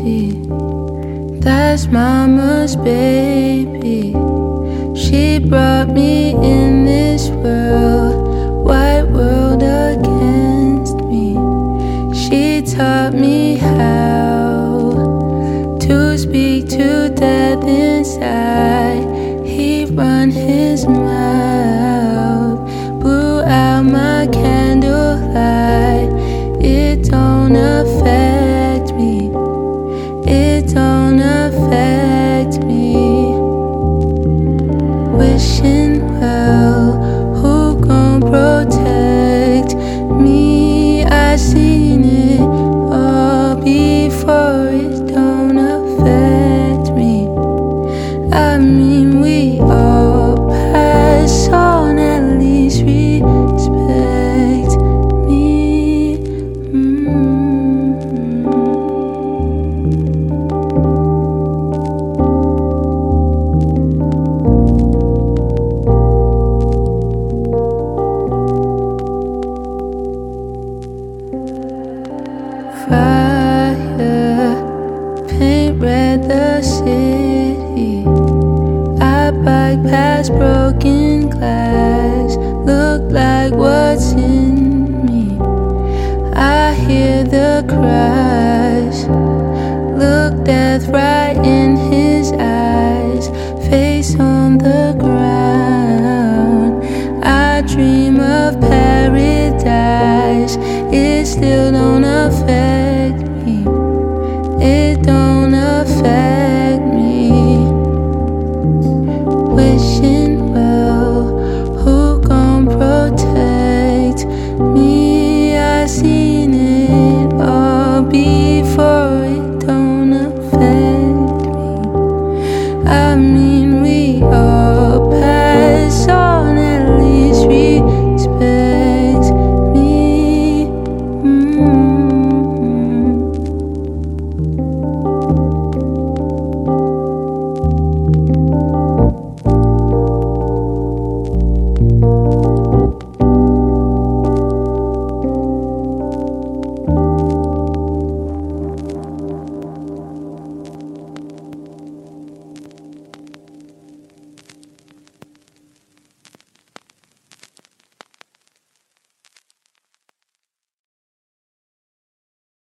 That's mama's baby. She brought me in this world, white world against me. She taught me how to speak to death inside. He run his mouth, fire, paint red the city. I bike past broken glass, look like what's in me. I hear the cries, look death right in his eyes, face on the ground. I dream of paradise, it still don't. mean we are.